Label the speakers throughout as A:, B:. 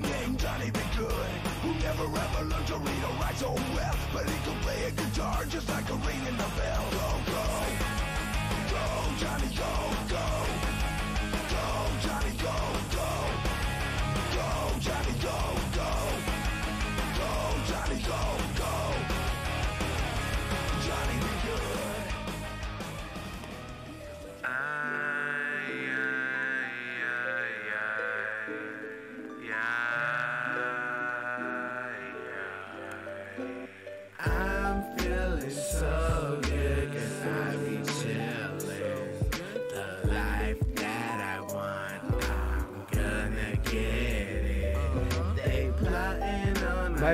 A: boy Johnny B. Goode. Who never ever learned to read or write so well? But he could play a guitar just like a ring in the bell. Go, go, go, Johnny, Go,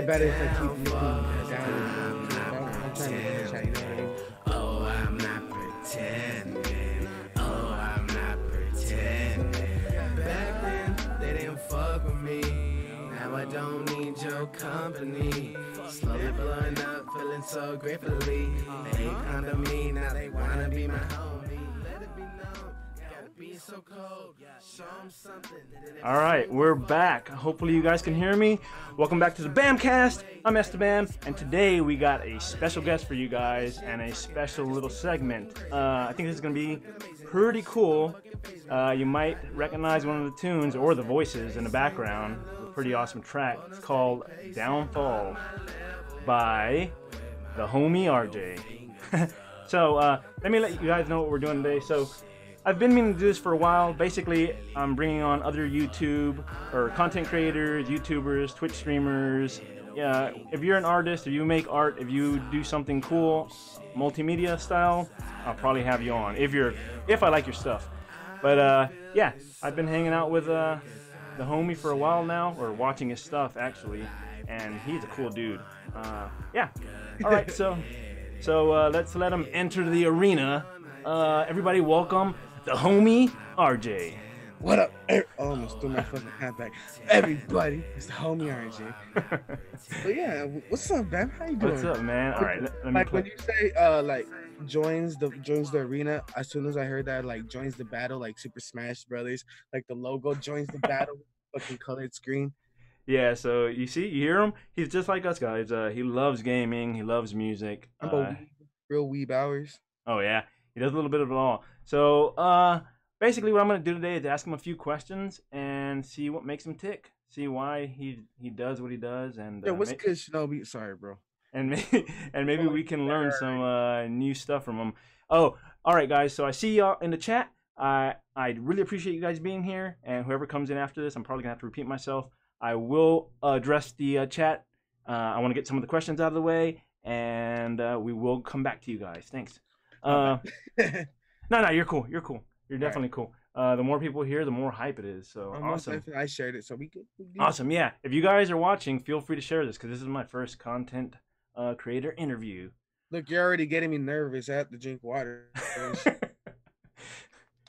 B: on
C: My
B: my
C: bad if I keep looking
B: downfall,
C: down.
B: cause
C: I'm, trying to chat, you know what I mean?
B: Oh, I'm not pretending. Oh, I'm not pretending. Back then, they didn't fuck with me. Now I don't need your company. Slowly blowing up, feeling so gratefully. So cold. Show 'em something.
D: All right, we're back. Hopefully, you guys can hear me. Welcome back to the BAM-cast. I'm Esteban, and today we got a special guest for you guys and a special little segment. Uh, I think this is going to be pretty cool. Uh, you might recognize one of the tunes or the voices in the background. A pretty awesome track. It's called Downfall by the homie RJay. so uh, let me let you guys know what we're doing today. So I've been meaning to do this for a while. Basically, I'm bringing on other YouTube or content creators, YouTubers, Twitch streamers. Yeah, if you're an artist, if you make art, if you do something cool, multimedia style, I'll probably have you on. If you're, if I like your stuff. But uh, yeah, I've been hanging out with uh, the homie for a while now, or watching his stuff actually, and he's a cool dude. Uh, yeah. All right, so so uh, let's let him enter the arena. Uh, everybody, welcome the homie RJay.
C: What up? Oh, almost threw my fucking hat back. Everybody, it's the homie RJay. But yeah, what's up, man? How you doing?
D: What's up, man? All right, let, let
C: Like when you say uh like joins the joins the arena, as soon as I heard that like joins the battle, like Super Smash Brothers, like the logo joins the battle, fucking colored screen.
D: yeah. So you see, you hear him? He's just like us guys. Uh, he loves gaming. He loves music.
C: I'm
D: Uh,
C: a weeb, real weeb hours.
D: Oh yeah, he does a little bit of it all. So uh, basically, what I'm gonna do today is ask him a few questions and see what makes him tick. See why he he does what he does, and
C: Yeah,
D: uh,
C: what's
D: ma-
C: good, Shinobi? Sorry, bro.
D: and maybe and maybe we can learn some uh, new stuff from him. Oh, all right, guys. So I see y'all in the chat. I I really appreciate you guys being here, and whoever comes in after this, I'm probably gonna have to repeat myself. I will address the uh, chat. Uh, I want to get some of the questions out of the way, and uh, we will come back to you guys. Thanks. No, no, you're cool. You're cool. You're
C: All right.
D: definitely cool. Uh, the more people here, the more hype it is. So
C: Almost
D: awesome.
C: I shared it, so we good. we good.
D: Awesome, yeah. If you guys are watching, feel free to share this because this is my first content uh, creator interview.
C: Look, you're already getting me nervous. I have to drink water.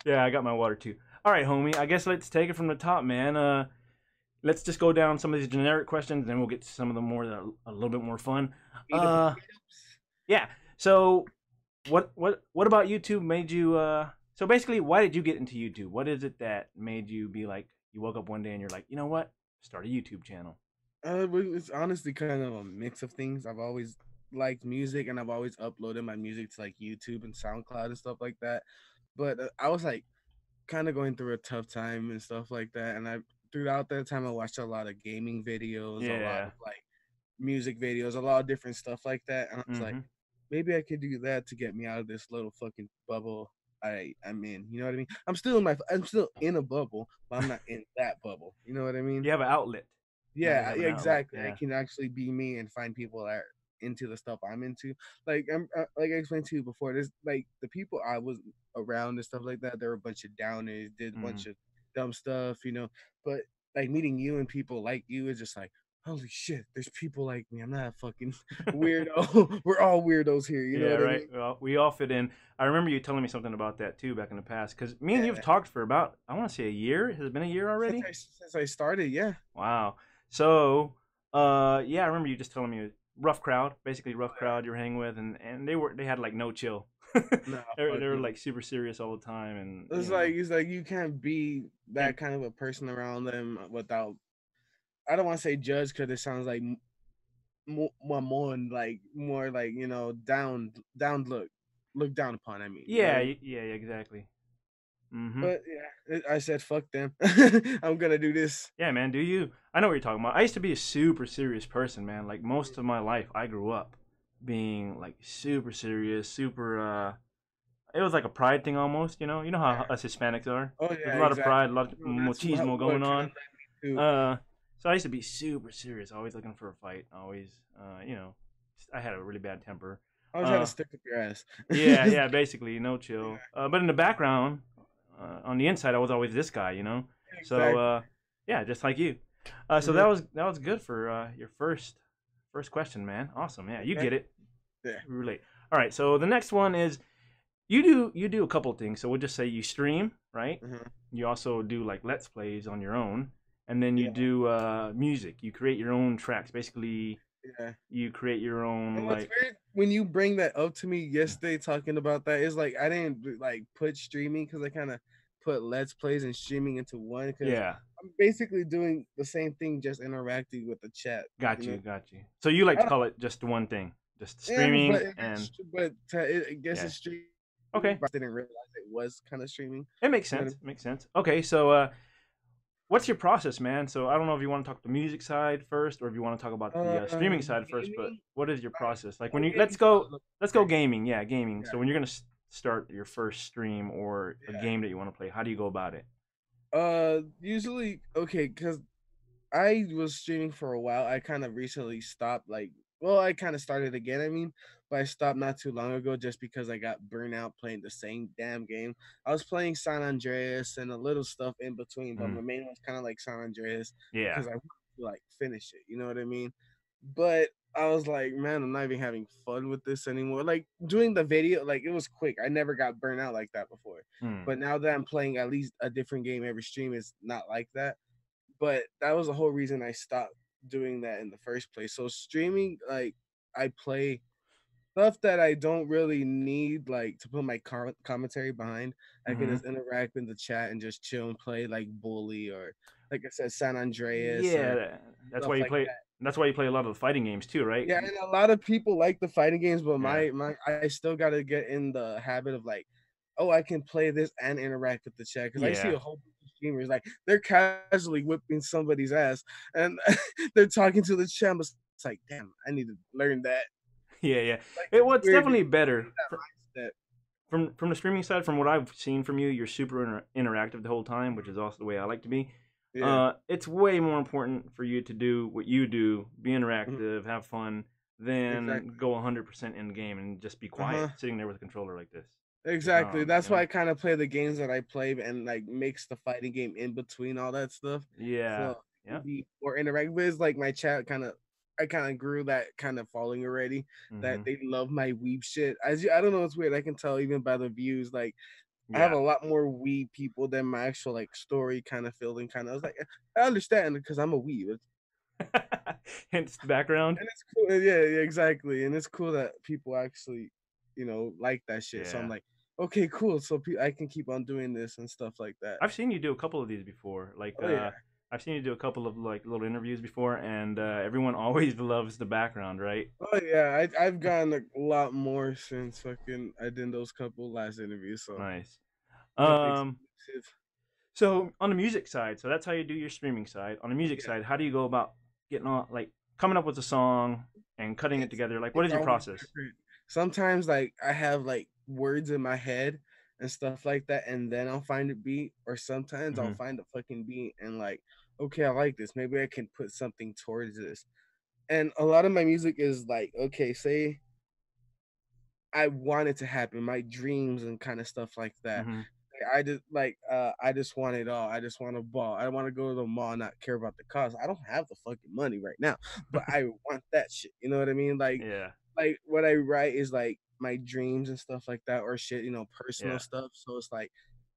D: yeah, I got my water too. All right, homie. I guess let's take it from the top, man. Uh, let's just go down some of these generic questions, and then we'll get to some of the more that are a little bit more fun. Uh, yeah. So, what what what about YouTube made you? Uh, so basically, why did you get into YouTube? What is it that made you be like? You woke up one day and you're like, you know what? Start a YouTube channel.
C: Uh, it's honestly kind of a mix of things. I've always liked music, and I've always uploaded my music to like YouTube and SoundCloud and stuff like that. But uh, I was like kind of going through a tough time and stuff like that. And I throughout that time, I watched a lot of gaming videos, a lot of like music videos, a lot of different stuff like that. And I was like,
D: Mhm.
C: Maybe I could do that to get me out of this little fucking bubble I I'm in. You know what I mean? I'm still in my I'm still in a bubble, but I'm not in that bubble. You know what I mean?
D: You have an outlet.
C: Yeah, yeah,
D: outlet,
C: exactly.
D: yeah.
C: I can actually be me and find people that are into the stuff I'm into. Like I'm uh, like I explained to you before. There's like the people I was around and stuff like that. There were a bunch of downers, did a
D: Mm.
C: bunch of dumb stuff, you know. But like meeting you and people like you is just like. Holy shit! There's people like me. I'm not a fucking weirdo. We're all weirdos here. You know
D: yeah,
C: what I
D: right.
C: mean?
D: Well, we all fit in. I remember you telling me something about that too back in the past. Because me and you've talked for about, I want to say a year. Has it been a year already?
C: Since I, since I started, yeah.
D: Wow. So, uh, yeah, I remember you just telling me rough crowd, basically rough crowd you're hanging with, and and they were they had like no chill.
C: No,
D: they, were, they were like super serious all the time, and
C: It's
D: you know.
C: like it's like you can't be that kind of a person around them without I don't want to say judge because it sounds like more more like more like you know down down look look down upon. I mean,
D: Yeah,
C: what I mean?
D: y- yeah, yeah, exactly. hmm
C: but yeah, I said fuck them. I'm gonna do this.
D: Yeah, man, do you? I know what you're talking about. I used to be a super serious person, man. Like most of my life, I grew up being like super serious, super. uh It was like a pride thing almost, you know. You know how us Hispanics are.
C: Oh
D: There's
C: yeah,
D: a lot of pride, a lot of
C: Bro, that's what-
D: machismo going on.
C: led me to-
D: Uh, so I used to be super serious, always looking for a fight, always, uh, you know, I had a really bad temper.
C: I always had
D: uh,
C: to stick up your ass.
D: Yeah, yeah, basically, no chill. Uh, but in the background, uh, on the inside, I was always this guy, you know. So uh, yeah, just like you. Uh, so that
C: Mhm.
D: was that was good for uh, your first first question, man. Awesome. Yeah, you
C: Okay.
D: get it.
C: Yeah.
D: Relate. All right. So the next one is you do you do a couple of things. So we'll just say you stream, right?
C: Mhm.
D: You also do like let's plays on your own, and then you
C: Yeah.
D: do uh, music. You create your own tracks. Basically,
C: yeah.
D: you create your own
C: And
D: like
C: weird when you bring that up to me yesterday, talking about that, is like I didn't like put streaming because I kind of put let's plays and streaming into one. Cause
D: yeah.
C: I'm basically doing the same thing, just interacting with the chat.
D: Got
C: you
D: you,
C: know?
D: got you. So you like to call it just one thing, just
C: Yeah,
D: streaming
C: but it
D: and
C: but it, I guess
D: Yeah.
C: it's streaming.
D: Okay.
C: I didn't realize it was kind of streaming.
D: it makes sense. Makes sense. Okay, so uh, what's your process, man? So I don't know if you want to talk the music side first, or if you want to talk about the uh, streaming
C: Uh,
D: side first. But what is your process? Like when you let's go, let's go gaming. Yeah, gaming. So when you're gonna start your first stream or a game that you want to play, how do you go about it?
C: Uh, usually okay, cause I was streaming for a while. I kind of recently stopped. Like, well, I kind of started again. I mean, but I stopped not too long ago just because I got burnt out playing the same damn game. I was playing San Andreas and a little stuff in between, but
D: Mm.
C: my main one's kind of like San Andreas
D: Yeah.
C: because I wanted to like finish it. You know what I mean? But I was like, man, I'm not even having fun with this anymore. Like doing the video, like it was quick. I never got burnt out like that before.
D: Hmm.
C: But now that I'm playing at least a different game every stream, is not like that. But that was the whole reason I stopped doing that in the first place. So streaming, like I play stuff that I don't really need, like to put my com- commentary behind. I can
D: Mhm.
C: just interact in the chat and just chill and play like Bully or, like I said, San Andreas.
D: yeah, that's why you
C: like
D: play.
C: that.
D: That's why you play a lot of the fighting games too, right?
C: Yeah, and a lot of people like the fighting games, but
D: Yeah.
C: my my I still got to get in the habit of like, oh, I can play this and interact with the chat because I see a whole bunch like they're casually whipping somebody's ass and they're talking to the chat. I'm It's like, damn, I need to learn that.
D: yeah, yeah.
C: Like,
D: It,
C: was
D: definitely better.
C: that
D: from from the streaming side, from what I've seen from you, you're super inter- interactive the whole time, which is also the way I like to be.
C: Yeah,
D: Uh, it's way more important for you to do what you do, be
C: Mm-hmm.
D: interactive, have fun, than
C: Exactly.
D: go 100% in the game and just be quiet,
C: Uh-huh.
D: sitting there with a controller like this.
C: Exactly.
D: um,
C: That's
D: know?
C: why I kind of play the games that I play and like mix the fighting game in between all that stuff.
D: Yeah,
C: so
D: yeah.
C: be more interactive. It's like my chat kind of, I kind of grew that kind of following already. That
D: mhm,
C: they love my weeb shit. As you, I don't know, it's weird. I can tell even by the views. Like I have a lot more weeb people than my actual like story kind of feeling. Kind of, I was like, I understand because I'm a weeb.
D: Hence the background.
C: and it's cool. Yeah, yeah, exactly. And it's cool that people actually, you know, like that shit. So I'm like, okay, cool. So pe- I can keep on doing this and stuff like that.
D: I've seen you do a couple of these before. Like,
C: Oh,
D: uh,
C: yeah.
D: I've seen you do a couple of like little interviews before, and uh, everyone always loves the background, right?
C: Oh yeah, I, I've gotten a lot more since fucking I did those couple last interviews. So
D: Nice. Um. So on the music side, so that's how you do your streaming side. On the music
C: Yeah.
D: side, how do you go about getting on like coming up with a song and cutting it together? Like what is your process?
C: Sometimes like I have like words in my head and stuff like that, and then I'll find a beat, or sometimes I'll
D: Mhm.
C: find a fucking beat and like, okay, I like this. Maybe I can put something towards this. And a lot of my music is like, okay, say I want it to happen, my dreams and kind of stuff like that.
D: Mhm.
C: Like, I just like uh I just want it all. I just want a ball. I want to go to the mall, not care about the cost. I don't have the fucking money right now, but I want that shit. You know what I mean? Like
D: Yeah.
C: like what I write is like my dreams and stuff like that, or shit, you know, personal
D: Yeah.
C: stuff. So it's like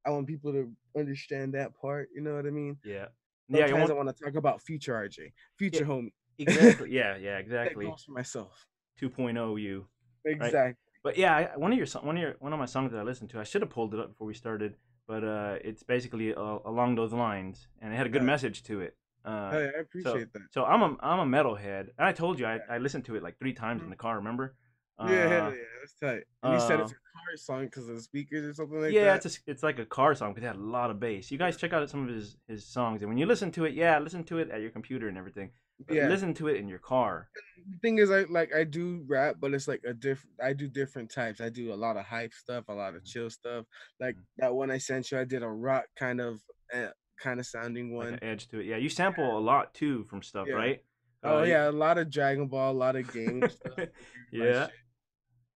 C: I want people to understand that part. You know what I mean?
D: Yeah. Yeah. You
C: Sometimes I
D: want,
C: want to talk about future RJay, future homie.
D: exactly. Yeah. Yeah.
C: That
D: Exactly.
C: goes for myself.
D: 2.0 you.
C: Exactly.
D: But yeah, I, one of your so- one of your one of my songs that I listened to, I should have pulled it up before we started, but uh, it's basically uh, along those lines, and it had a good
C: Yeah.
D: message to it. Uh,
C: Hey, I appreciate that.
D: so I'm a I'm a metalhead. And I told you I, I listened to it like three times in the car. Remember?
C: Yeah,
D: Uh,
C: yeah, that's tight. And you said
D: uh,
C: it's a car song because of the speakers or something like
D: yeah,
C: that.
D: Yeah, it's a, it's like a car song because it had a lot of bass. You guys check out some of his his songs, and when you listen to it, yeah, listen to it at your computer and everything. But
C: yeah.
D: listen to it in your car.
C: the thing is, I like I do rap, but it's like a different. I do different types. I do a lot of hype stuff, a lot of chill stuff. Like
D: Mhm.
C: that one I sent you, I did a rock kind of, uh, kind of sounding
D: Like
C: one.
D: an edge to it. Yeah, you sample a lot too from stuff,
C: Yeah.
D: right?
C: Oh
D: Uh,
C: yeah, a lot of Dragon Ball, a lot of games. stuff.
D: Yeah,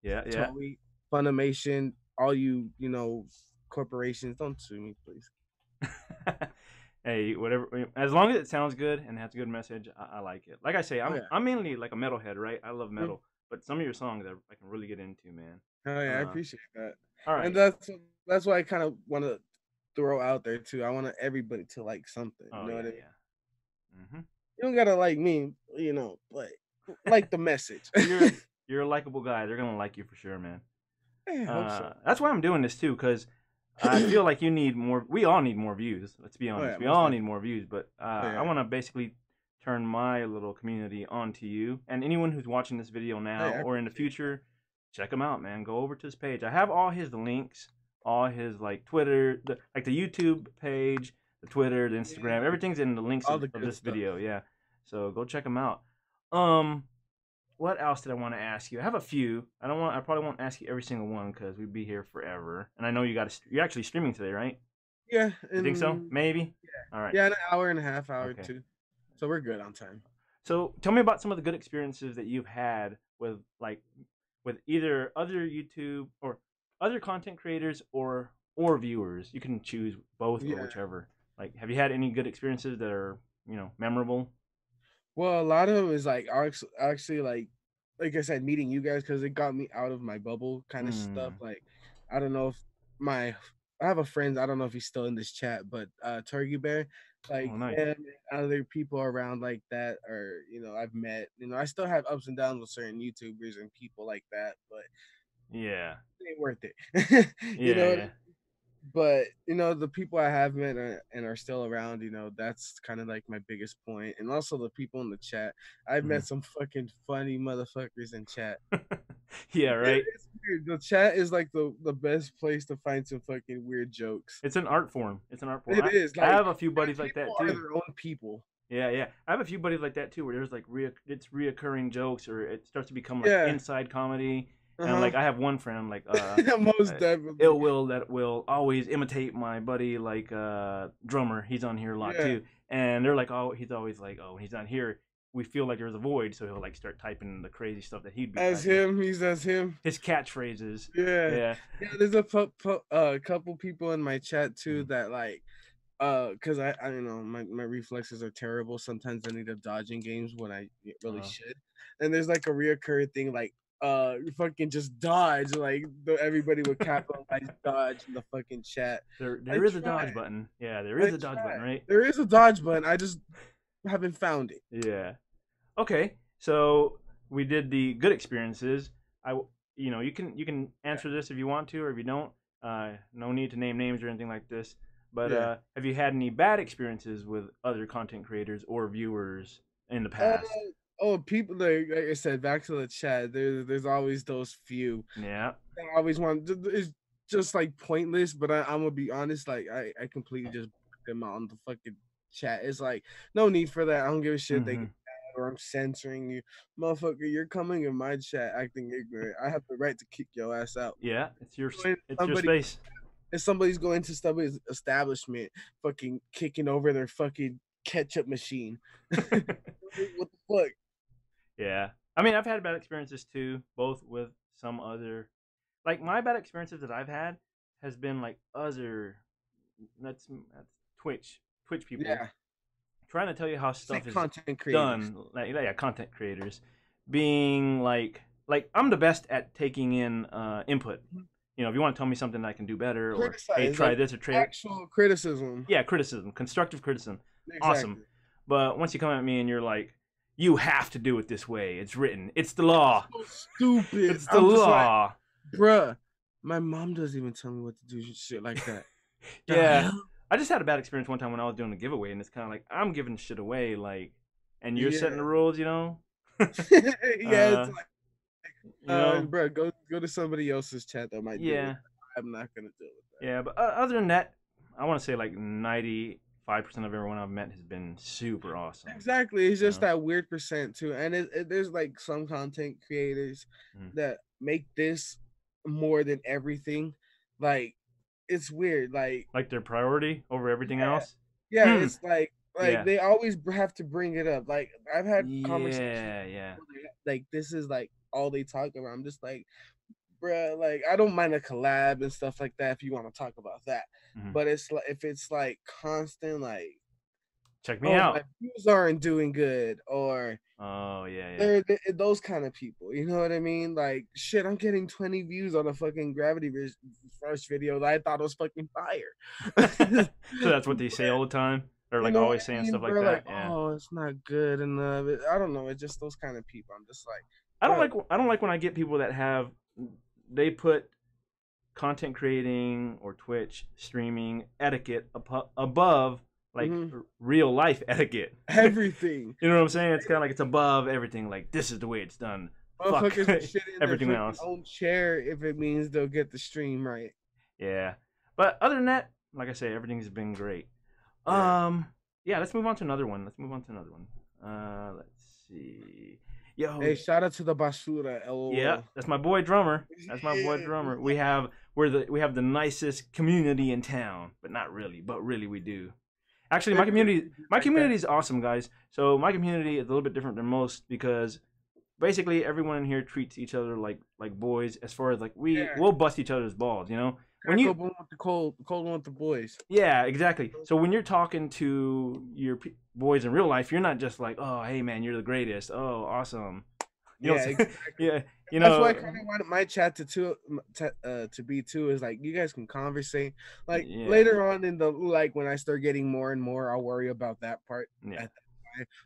D: yeah, yeah.
C: Funimation, all you you know corporations, don't sue me, please.
D: hey, whatever. As long as it sounds good and has a good message, I, I like it. Like I say, I'm
C: Oh, yeah.
D: I'm mainly like a metalhead, right? I love metal, but some of your songs I, I can really get into, man.
C: Oh yeah, I
D: Uh,
C: appreciate that.
D: All right.
C: And that's that's why I kind of want to throw out there too. I want everybody to like something.
D: oh
C: you know
D: yeah,
C: what I mean?
D: yeah. hmm
C: You don't gotta like me, you know, but like the message.
D: You're you're a likable guy. They're gonna like you for sure, man.
C: I hope so.
D: Uh, that's why I'm doing this too, because I feel like you need more. We all need more views. Let's be honest.
C: Oh, yeah,
D: we all need more views. But uh,
C: yeah.
D: I want to basically turn my little community onto you and anyone who's watching this video now
C: I
D: or in the future. Check him out, man. Go over to his page. I have all his links, all his like Twitter, the, like the YouTube page, the Twitter, the Instagram. Everything's in the links of,
C: the
D: of this
C: stuff.
D: video. Yeah. So go check him out. Um, what else did I want to ask you? I have a few. I don't want. I probably won't ask you every single one because we'd be here forever. And I know you got. You're actually streaming today, right?
C: Yeah.
D: You think so?
C: in-
D: Maybe. All right.
C: Yeah, an hour and a half, hour
D: Okay.
C: two. So we're good on time.
D: So tell me about some of the good experiences that you've had with like with either other YouTube or other content creators or or viewers. You can choose both
C: Yeah.
D: or whichever. Like, have you had any good experiences that are you know memorable?
C: Well, a lot of it is like actually like like I said, meeting you guys because it got me out of my bubble kind of stuff.
D: Mm.
C: Like I don't know if my I have a friend, I don't know if he's still in this chat, but uh Turkey Bear, like
D: Oh, nice.
C: and other people around like that or you know, I've met, you know, I still have ups and downs with certain YouTubers and people like that, but
D: Yeah.
C: it ain't worth it.
D: Yeah.
C: you know,
D: yeah.
C: But you know the people i have met are, and are still around you know that's kind of like my biggest point and also the people in the chat i've
D: Mm-hmm.
C: met some fucking funny motherfuckers in chat
D: yeah. Right.
C: the chat is like the the best place to find some fucking weird jokes
D: It's an art form. It's an art form.
C: It
D: I,
C: is,
D: I have a few buddies like that too.
C: their own people
D: Yeah, yeah. I have a few buddies like that too, where there's like rea- it's reoccurring jokes, or it starts to become like
C: Yeah.
D: inside comedy. And
C: Uh-huh.
D: like I have one friend like uh,
C: most
D: uh,
C: definitely
D: ill will that will always imitate my buddy like uh drummer. He's on here a lot
C: Yeah.
D: too, and they're like, oh, he's always like, oh, when he's not here. We feel like there's a void, so he'll like start typing the crazy stuff that he'd be.
C: as
D: typing.
C: him he's as him
D: His catchphrases.
C: yeah
D: Yeah.
C: yeah there's a pu- pu- uh, couple people in my chat too
D: Mhm.
C: that like uh because I, I don't know my, my reflexes are terrible sometimes i need to dodge in games when i really
D: Uh-huh.
C: should and there's like a reoccurring thing like uh fucking just dodge like everybody would capitalize dodge in the fucking chat
D: There,
C: I
D: there is a dodge button. Yeah, there
C: I
D: is a dodge button, right?
C: there is a dodge button i just haven't found it
D: Yeah. Okay. So we did the good experiences. i you know, you can you can answer this if you want to, or if you don't. Uh, no need to name names or anything like this. But
C: Yeah.
D: uh, have you had any bad experiences with other content creators or viewers in the past?
C: Uh, oh people like, like i said back to the chat there, there's always those few
D: yeah.
C: i always want it's just like pointless but I, i'm gonna be honest like i i completely just put them out on the fucking chat it's like no need for that i don't give a shit they
D: Mhm.
C: get mad or i'm censoring you motherfucker you're coming in my chat acting ignorant i have the right to kick your ass out
D: Yeah. It's your it's your space.
C: if somebody's going to somebody's establishment fucking kicking over their fucking ketchup machine what the fuck
D: Yeah. I mean, I've had bad experiences too, both with some other like my bad experiences that I've had has been like other that's that's Twitch, Twitch people
C: yeah
D: trying to tell you how stuff
C: like
D: is
C: content creators
D: done, like yeah, content creators being like like I'm the best at taking in uh input.
C: Mhm.
D: You know, if you want to tell me something I can do better or hey, try
C: like,
D: this or try
C: actual criticism
D: yeah, criticism, constructive criticism.
C: exactly.
D: awesome. But once you come at me and you're like, you have to do it this way. It's written. It's the law.
C: so stupid.
D: It's the
C: I'm just like,
D: law.
C: bruh. My mom doesn't even tell me what to do. Shit like that.
D: Yeah. I just had a bad experience one time when I was doing a giveaway, and it's kind of like I'm giving shit away, like, and you're setting the rules, you know.
C: yeah,
D: Uh,
C: it's like,
D: You
C: uh,
D: know?
C: bro, go go to somebody else's chat that might.
D: yeah.
C: I'm not gonna deal with that.
D: yeah. But uh, other than that, I want to say like 95 percent of everyone I've met has been super awesome.
C: Exactly, it's just
D: know?
C: that weird percent too, and it, it, there's like some content creators
D: Mhm.
C: that make this more than everything. Like, it's weird. Like,
D: Like their priority over everything
C: Yeah.
D: else.
C: yeah,
D: Hmm.
C: it's like like
D: Yeah.
C: they always have to bring it up. Like, I've had conversations.
D: Yeah, yeah.
C: Like, this is like all they talk about. I'm just like, bruh, like I don't mind a collab and stuff like that if you want to talk about that.
D: Mhm.
C: But it's like if it's like constant, like
D: Check me
C: oh,
D: out.
C: my views aren't doing good, or
D: Oh yeah, yeah.
C: they're, they those kind of people. You know what I mean? Like shit, I'm getting 20 views on a fucking Gravity Rush video that I thought was fucking fire.
D: so that's what they say all the time. Or
C: You
D: like
C: know what
D: always
C: I
D: saying
C: mean?
D: stuff like
C: They're
D: that. yeah.
C: Oh, it's not good enough. I don't know. It's just those kind of people. I'm just like,
D: I don't like I don't like when I get people that have they put content creating or Twitch streaming etiquette above like
C: Mhm.
D: r- real life etiquette.
C: everything.
D: You know what I'm saying? It's kind of like it's above everything. Like this is the way it's done. Fuck everything else.
C: own chair if it means they'll get the stream right.
D: Yeah. But other than that, like I say, everything's been great.
C: Yeah.
D: Um. Yeah. Let's move on to another one. Let's move on to another one. Uh. Let's see. Yo.
C: Hey, shout out to the Basura. LOL.
D: Yeah, that's my boy drummer. That's my boy drummer. We have we're the we have the nicest community in town, but not really, but really we do. Actually, my community my community is awesome, guys. So my community is a little bit different than most because basically everyone in here treats each other like like boys. As far as like we
C: Yeah.
D: we'll bust each other's balls, you know. When you
C: with the cold, cold one with the boys.
D: yeah, exactly. So when you're talking to your pe- boys in real life, you're not just like, oh, hey man, you're the greatest. Oh, awesome. You
C: yeah, exactly.
D: yeah, you know.
C: That's why I kind of wanted my chat to too, m- to, uh, to be too. Is like you guys can conversate. Like
D: Yeah.
C: later on in the like when I start getting more and more, I'll worry about that part.
D: yeah.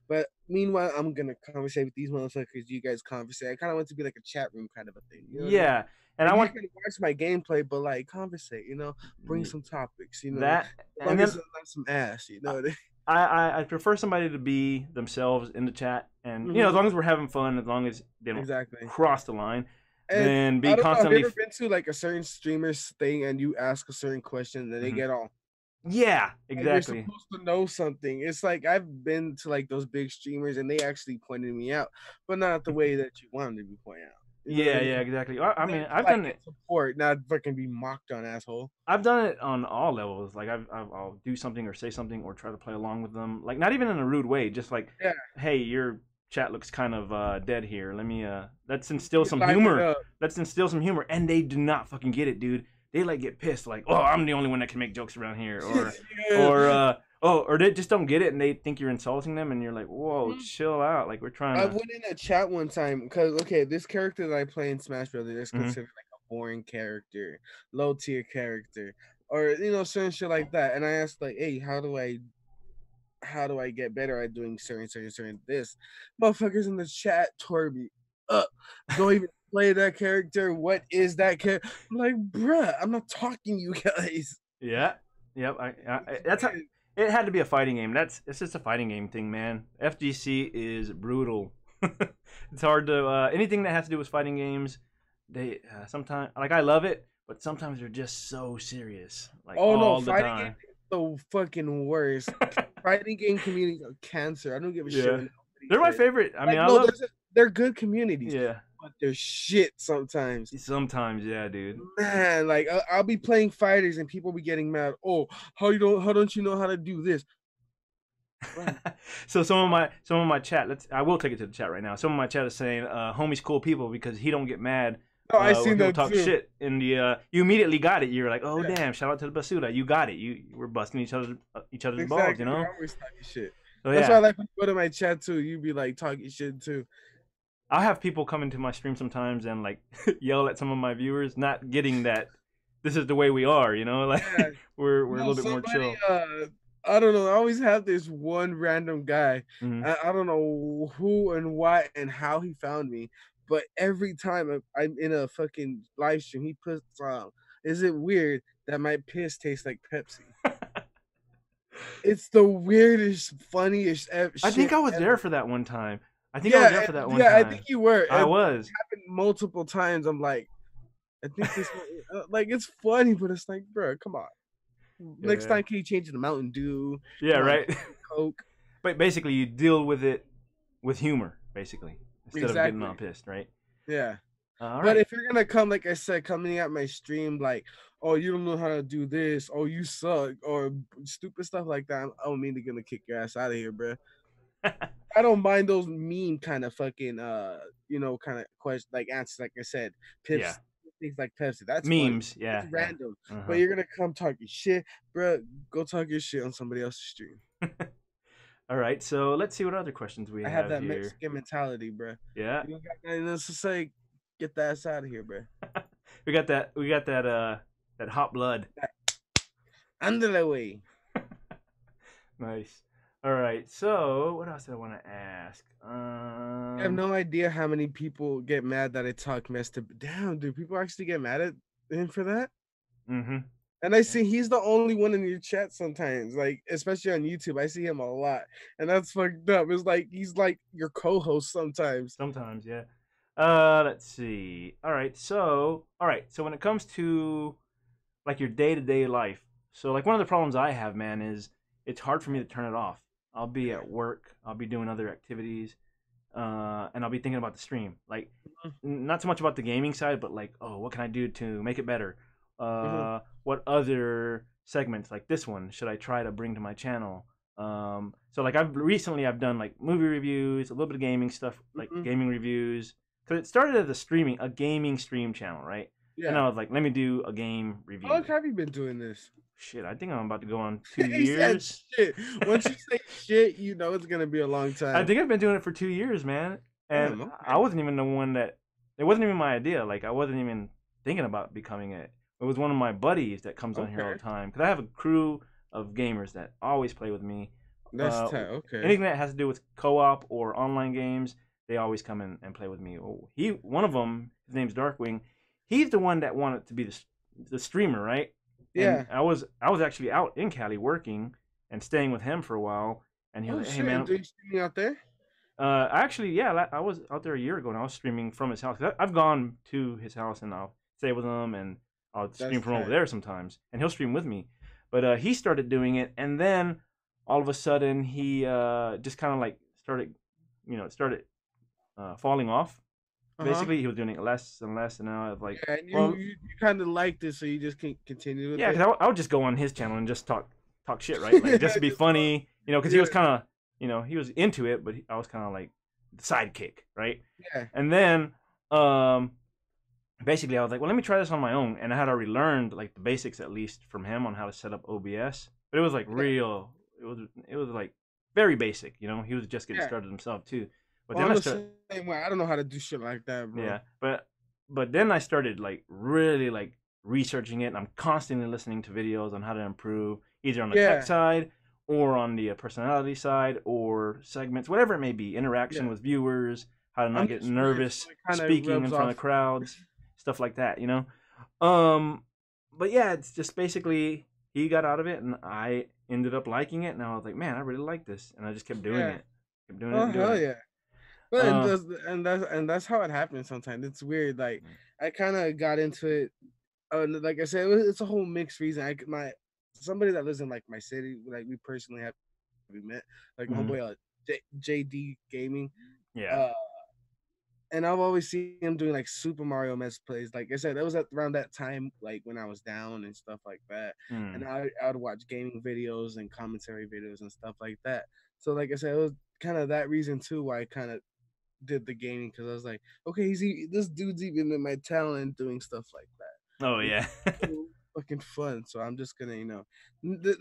C: But meanwhile, I'm gonna conversate with these motherfuckers. You guys conversate. I kind of want to be like a chat room kind of a thing. You know what I mean?
D: And I want
C: can watch my gameplay, but like conversate. You know, bring some topics. You know,
D: that, and then
C: some ass. You know.
D: I, I I prefer somebody to be themselves in the chat, and you know, as
C: Mhm.
D: long as we're having fun, as long as they don't
C: exactly.
D: cross the line,
C: And
D: then be
C: I don't know,
D: constantly.
C: Have you ever been to like a certain streamer's thing and you ask a certain question and they
D: Mhm.
C: get all
D: yeah,
C: like,
D: exactly.
C: You're supposed to know something. It's like I've been to like those big streamers and they actually pointed me out, but not the way that you want them to be pointed out. You know what
D: Yeah,
C: I
D: yeah, exactly. I, I mean,
C: Like-
D: I've done it.
C: Support, not fucking be mocked on, asshole.
D: I've done it on all levels. Like I've, I've I'll do something or say something or try to play along with them. Like not even in a rude way. Just like,
C: Yeah.
D: hey, your chat looks kind of uh, dead here. Let me uh, let's instill
C: You
D: some humor. Let's instill some humor. And they do not fucking get it, dude. They like get pissed. Like, oh, I'm the only one that can make jokes around here, or
C: Yeah.
D: or uh, oh, or they just don't get it and they think you're insulting them, and you're like, whoa,
C: Mhm.
D: chill out. Like we're trying
C: I went in a chat one time because okay, this character that I play in Smash Brothers is
D: Mhm.
C: considered like a boring character, low tier character, or you know certain shit like that. And I asked like, hey, how do I, how do I get better at doing certain certain certain this? Motherfuckers in the chat tore me up. Don't even play that character. What is that character? I'm like, bruh, I'm not talking you guys.
D: Yeah. Yep. I, I, I- that's how, it had to be a fighting game. That's it's just a fighting game thing, man. FGC is brutal. it's hard to uh, anything that has to do with fighting games. They uh, sometimes like I love it, but sometimes they're just so serious. Like
C: Oh
D: all
C: no,
D: the
C: fighting game is the fucking worst. fighting game communities are cancer. I don't give a shit.
D: Yeah.
C: nobody
D: They're my favorite. I mean,
C: Like,
D: I
C: no,
D: love.
C: a- they're good communities,
D: Yeah.
C: They're shit sometimes.
D: Sometimes, yeah, dude.
C: Man, like I- I'll be playing fighters and people be getting mad. Oh, how you don't? How don't you know how to do this? Right.
D: so some of my some of my chat. Let's. I will take it to the chat right now. Some of my chat is saying, uh, "Homie's cool people" because he don't get mad
C: I
D: uh,
C: seen
D: when people
C: that
D: talk
C: too.
D: shit in the uh, you immediately got it you're like oh
C: Yeah.
D: damn shout out to the Basura you got it you were busting each other uh, each other's balls you know
C: I always talking shit.
D: so
C: That's
D: yeah
C: why I like when you go to my chat too. You'd be like talking shit too.
D: I'll have people come into my stream sometimes and like yell at some of my viewers not getting that this is the way we are you know like
C: Yeah.
D: we're we're
C: No,
D: a little bit more chill
C: Uh, I don't know. I always have this one random guy.
D: Mhm.
C: I, I don't know who and why and how he found me, but every time I'm- I'm in a fucking live stream, he puts um, is it weird that my piss tastes like Pepsi? it's the weirdest, funniest. ev-
D: I think I was
C: ever.
D: there for that one time. I think I was there for that one
C: yeah,
D: time.
C: I think you were.
D: I
C: It
D: was.
C: happened multiple times. I'm like, I think this, uh, like, it's funny, but it's like, bro, come on. Next time, can you change it to Mountain Dew,
D: Yeah, right.
C: Coke?
D: but basically, you deal with it with humor, basically, instead of getting all pissed, right?
C: Yeah.
D: All
C: But
D: right.
C: if you're gonna come, like I said, coming at my stream, like, oh, you don't know how to do this, oh, you suck, or stupid stuff like that, I'm, I'm immediately gonna kick your ass out of here, bro. I don't mind those mean kind of fucking, uh, you know, kind of questions, like answers, like I said, Pips,
D: Yeah.
C: things like Pepsi. That's funny.
D: Memes, yeah.
C: It's
D: yeah.
C: random,
D: Uh-huh.
C: but you're gonna come talk your shit, bro. Go talk your shit on somebody else's stream.
D: All right, so let's see what other questions we
C: I
D: have,
C: have that
D: here.
C: Mexican mentality, bro.
D: Yeah,
C: You don't got nothing else to say. Get that ass out of here, bro.
D: we got that. We got that. Uh, that hot blood.
C: Andale way.
D: Nice. All right. So, what else did I want to ask? Um,
C: I have no idea how many people get mad that I talk mess to. Damn, do people actually get mad at him for that?
D: Mm-hmm.
C: And I see he's the only one in your chat sometimes, like especially on YouTube. I see him a lot, and that's fucked up. It's like he's like your co-host sometimes.
D: Sometimes, yeah. Uh, let's see. All right. So, all right. So when it comes to like your day to day life, so like one of the problems I have, man, is it's hard for me to turn it off. I'll be at work. I'll be doing other activities. Uh, and I'll be thinking about the stream, like n- not so much about the gaming side, but like, oh, what can I do to make it better? Uh, what other segments like this one should I try to bring to my channel? Um, so like I've recently I've done like movie reviews, a little bit of gaming stuff, like
C: Mhm.
D: gaming reviews. Cause it started as a streaming, a gaming stream channel, right? Yeah. And I was like, let me do a game review.
C: How long have you been doing this?
D: Shit, I think I'm about to go on two years.
C: shit. Once you say shit, you know it's gonna be a long time.
D: I think I've been doing it for two years, man. And
C: Damn, okay.
D: I wasn't even the one that it wasn't even my idea. Like I wasn't even thinking about becoming it. It was one of my buddies that comes on here all the time. Cause I have a crew of gamers that always play with me.
C: That's
D: uh,
C: tight. Okay.
D: Anything that has to do with co-op or online games, they always come in and play with me. Oh, he one of them, his name's Darkwing. He's the one that wanted to be the the streamer, right? And
C: Yeah.
D: I was I was actually out in Cali working and staying with him for a while. And he
C: Oh
D: was like,
C: shit!
D: "Hey man,
C: and doing streaming out there?
D: uh, actually, yeah, I was out there a year ago and I was streaming from his house. I've gone to his house and I'll stay with him and I'll stream
C: That's
D: from over there sometimes, and he'll stream with me. But uh, he started doing it, and then all of a sudden he uh, just kind of like started, you know, started uh, falling off.
C: Uh-huh.
D: Basically, he was doing it less and less, and now I was like,
C: Yeah, and you,
D: well-
C: you, you kind of liked it, so you just can continue with
D: yeah,
C: it.
D: because I, would- I would just go on his channel and just talk talk shit, right? Like just to be funny, you know, because he was kind of, you know, he was into it, but I was kind of like the sidekick, right?
C: Yeah.
D: And then, um, basically, I was like, well, let me try this on my own, and I had already learned like the basics at least from him on how to set up OBS. But it was like
C: Yeah.
D: real. It was it was like very basic, you know. He was just getting
C: Yeah.
D: started himself too. But
C: Well,
D: then
C: I'm
D: I
C: the
D: started,
C: same way. I don't know how to do shit like that, bro.
D: yeah, but but then I started like really like researching it. And I'm constantly listening to videos on how to improve, either on the
C: Yeah.
D: tech side or on the uh, personality side or segments, whatever it may be, interaction
C: Yeah.
D: with viewers, how to not
C: I'm
D: get nervous speaking in front of crowds, stuff like that, you know. Um, but yeah, it's just basically he got out of it, and I ended up liking it, and I was like, man, I really like this, and I just kept doing
C: Yeah.
D: it, kept doing it,
C: Oh
D: and doing
C: hell
D: it.
C: yeah! But and, that's, and that's and that's how it happens sometimes. It's weird. Like
D: Mm.
C: I kind of got into it. Uh, like I said, it was, it's a whole mixed reason. I my somebody that lives in like my city, like we personally have we met, like my
D: Mhm.
C: homeboy uh, J, JD Gaming.
D: Yeah,
C: Uh, and I've always seen him doing like Super Mario Mess plays. Like I said, that was at around that time, like when I was down and stuff like that.
D: Mm.
C: And I, I would watch gaming videos and commentary videos and stuff like that. So, like I said, it was kind of that reason too why I kind of did the gaming because I was like, okay, he's this dude's even in my talent doing stuff like that.
D: oh yeah.
C: Fucking fun. So I'm just gonna, you know,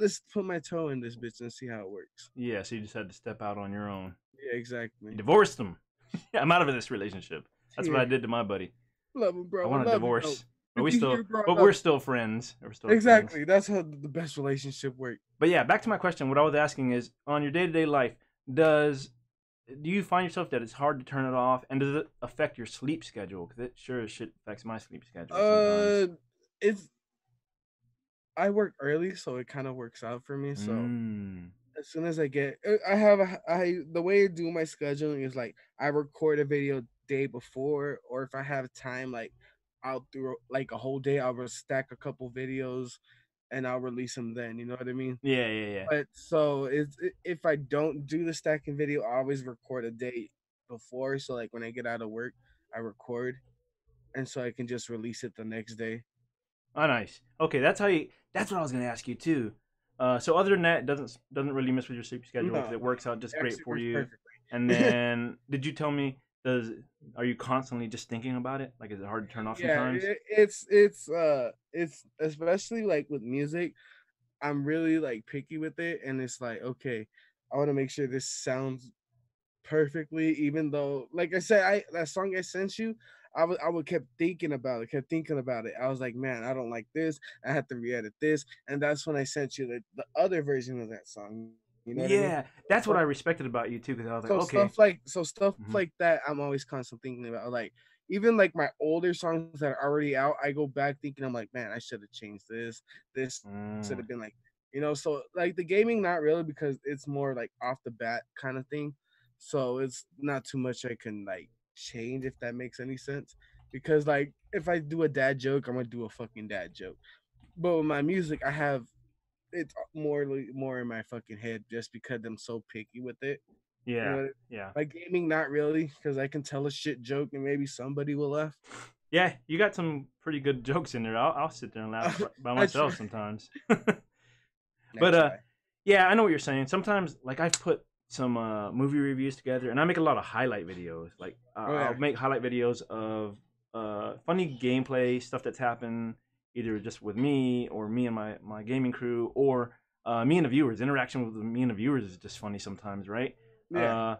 C: let's put my toe in this bitch and see how it works.
D: Yeah, so you just had to step out on your own.
C: Yeah, exactly.
D: You divorced him. I'm out of this relationship. That's what I did to my buddy.
C: Love him, bro.
D: I want a
C: love you, bro.
D: divorce. But we still, but
C: up-
D: we're still friends. We're still friends.
C: Exactly. That's how the best relationship works.
D: But yeah, back to my question. What I was asking is, on your day to day life, does do you find yourself that it's hard to turn it off, and does it affect your sleep schedule? Because it sure as shit affects my sleep schedule. sometimes.
C: Uh, it's I work early, so it kind of works out for me. So
D: Mm.
C: as soon as I get, uh, I have a, I the way I do my scheduling is like I record a video day before, or if I have time, like I'll do like a whole day. I'll stack a couple videos, and I'll release them then. You know what I mean?
D: Yeah, yeah, yeah.
C: But so it's if I don't do the stacking video, I always record a day before. So like when I get out of work, I record, and so I can just release it the next day.
D: Oh, nice. Okay, that's how you. That's what I was gonna ask you too. Uh, so other than that, it doesn't doesn't really mess with your sleep schedule 'cause
C: No,
D: it works out just great for you.
C: perfectly.
D: And then, did you tell me? Does are you constantly just thinking about it? Like, is it hard to turn off
C: yeah
D: sometimes?
C: it, it's it's uh it's especially like with music i'm really like picky with it and it's like okay i want to make sure this sounds perfectly even though like i said i that song i sent you i would i would kept thinking about it kept thinking about it i was like man i don't like this i have to re-edit this and that's when i sent you the, the other version of that song you know what I mean?
D: yeah, that's what I respected about you too, because I was like,
C: so
D: okay,
C: stuff like so stuff
D: Mhm.
C: like that i'm always constantly thinking about like even like my older songs that are already out i go back thinking i'm like man i should have changed this. This should
D: mm,
C: have been like you know so like the gaming not really because it's more like off the bat kind of thing. So it's not too much i can like change if that makes any sense because like if i do a dad joke i'm gonna do a fucking dad joke. But with my music i have it's more more in my fucking head just because i'm so picky with it you
D: yeah,
C: know,
D: yeah,
C: Like gaming, not really, because I can tell a shit joke and maybe somebody will laugh.
D: yeah. You got some pretty good jokes in there. I'll, I'll sit there and laugh by- by myself sometimes. But, uh. Yeah, I know what you're saying. Sometimes, like I've put some uh, movie reviews together, and I make a lot of highlight videos. Like uh,
C: Oh, yeah.
D: I'll make highlight videos of uh, funny gameplay stuff that's happened, either just with me or me and my my gaming crew, or uh, me and the viewers. Interaction with me and the viewers is just funny sometimes, right?
C: yeah,
D: Uh,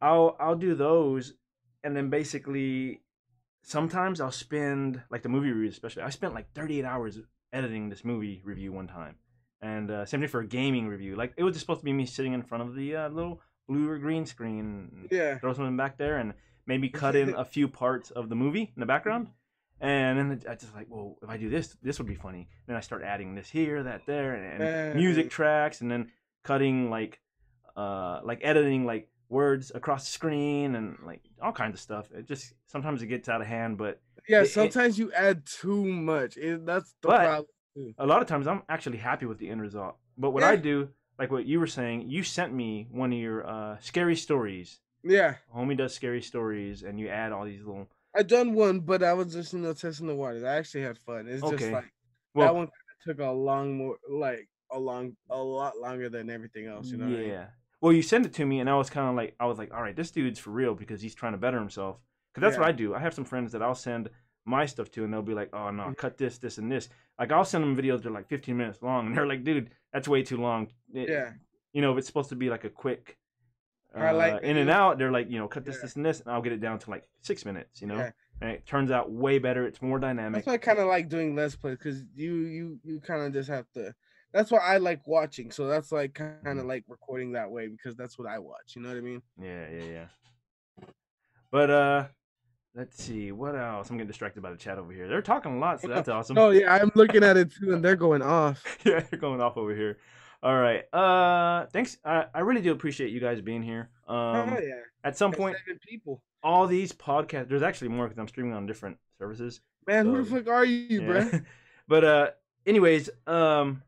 D: I'll I'll do those, and then basically, sometimes I'll spend like the movie reviews, especially. I spent like 38 hours editing this movie review one time, and uh, same thing for a gaming review. Like it was just supposed to be me sitting in front of the uh, little blue or green screen,
C: yeah,
D: throw something back there, and maybe cut in a few parts of the movie in the background. And then I just like, well, if I do this, this would be funny. Then I start adding this here, that there, and, and music tracks, and then cutting like, uh, like editing like words across the screen and like all kinds of stuff. It just sometimes it gets out of hand, but
C: yeah.
D: it- it-
C: Sometimes you add too much. It, that's the
D: But-
C: problem.
D: a lot of times I'm actually happy with the end result. But what I do, like what you were saying, you sent me one of your uh, scary stories.
C: Yeah,
D: Homie does scary stories, and you add all these little.
C: I done one, but I was just you know testing the waters. I actually had fun. It's
D: Okay.
C: just like
D: Well,
C: that one took a long more like a long a lot longer than everything else. You know? what I mean?
D: yeah. Well, you sent it to me, and I was kind of like, I was like, all right, this dude's for real because he's trying to better himself. Because that's what I do. I have some friends that I'll send my stuff to, and they'll be like, oh no,
C: Mhm.
D: cut this, this, and this. Like I'll send them videos that are like 15 minutes long, and they're like, dude, that's way too long. It-
C: Yeah.
D: You know, if it's supposed to be like a quick. Uh,
C: Highlight
D: in and out, they're like, you know, cut this,
C: Yeah.
D: this, and this, and I'll get it down to like six minutes, you know,
C: Yeah.
D: and it turns out way better. It's more dynamic.
C: That's why I kind of like doing let's play because you you you kind of just have to. That's why I like watching. So that's like kind of
D: Mhm.
C: like recording that way because that's what I watch. You know what I mean?
D: Yeah, yeah, yeah. But uh let's see, what else? I'm getting distracted by the chat over here. They're talking a lot, so that's awesome.
C: Oh yeah, I'm looking at it too, and they're going off.
D: yeah, they're going off over here. All right. Uh thanks. I, I really do appreciate you guys being here. Um
C: oh yeah,
D: at some
C: That's
D: point
C: seven people.
D: all these podcasts there's actually more because I'm streaming on different services.
C: Man, who the fuck are you,
D: Yeah.
C: bruh?
D: but uh anyways, um